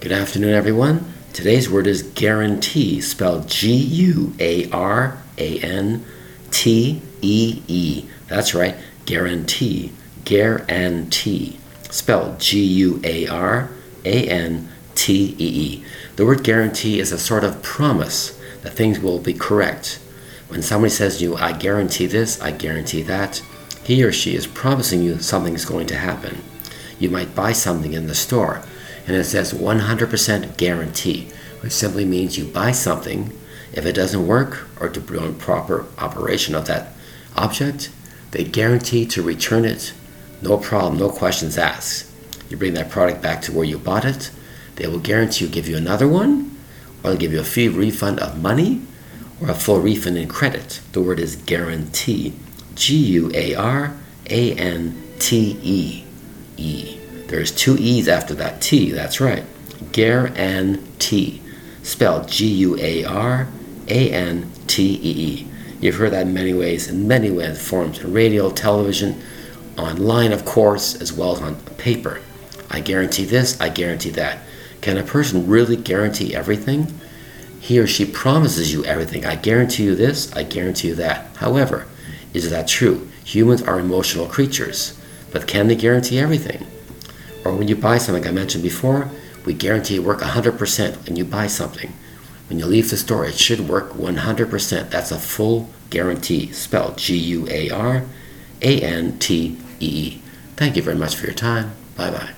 Good afternoon, everyone. Today's word is guarantee, spelled G U A R A N T E E. That's right, guarantee, guarantee, spelled G U A R A N T E E. The word guarantee is a sort of promise that things will be correct. When somebody says to you, I guarantee this, I guarantee that, he or she is promising you something is going to happen. You might buy something in the store and it says 100% guarantee, which simply means you buy something. If it doesn't work or to bring proper operation of that object, they guarantee to return it, no problem, no questions asked. You bring that product back to where you bought it, they will guarantee you give you another one, or give you a fee refund of money, or a full refund in credit. The word is guarantee. G U A R A N T E E. There's two E's after that T, that's right. Guarantee, spelled G U A R A N T E E. You've heard that in many ways, in many ways, forms in radio, television, online, of course, as well as on paper. I guarantee this, I guarantee that. Can a person really guarantee everything? He or she promises you everything. I guarantee you this, I guarantee you that. However, is that true? Humans are emotional creatures, but can they guarantee everything? Or when you buy something, like I mentioned before, we guarantee it work 100% when you buy something. When you leave the store, it should work 100%. That's a full guarantee, spelled G U A R A N T E E. Thank you very much for your time. Bye bye.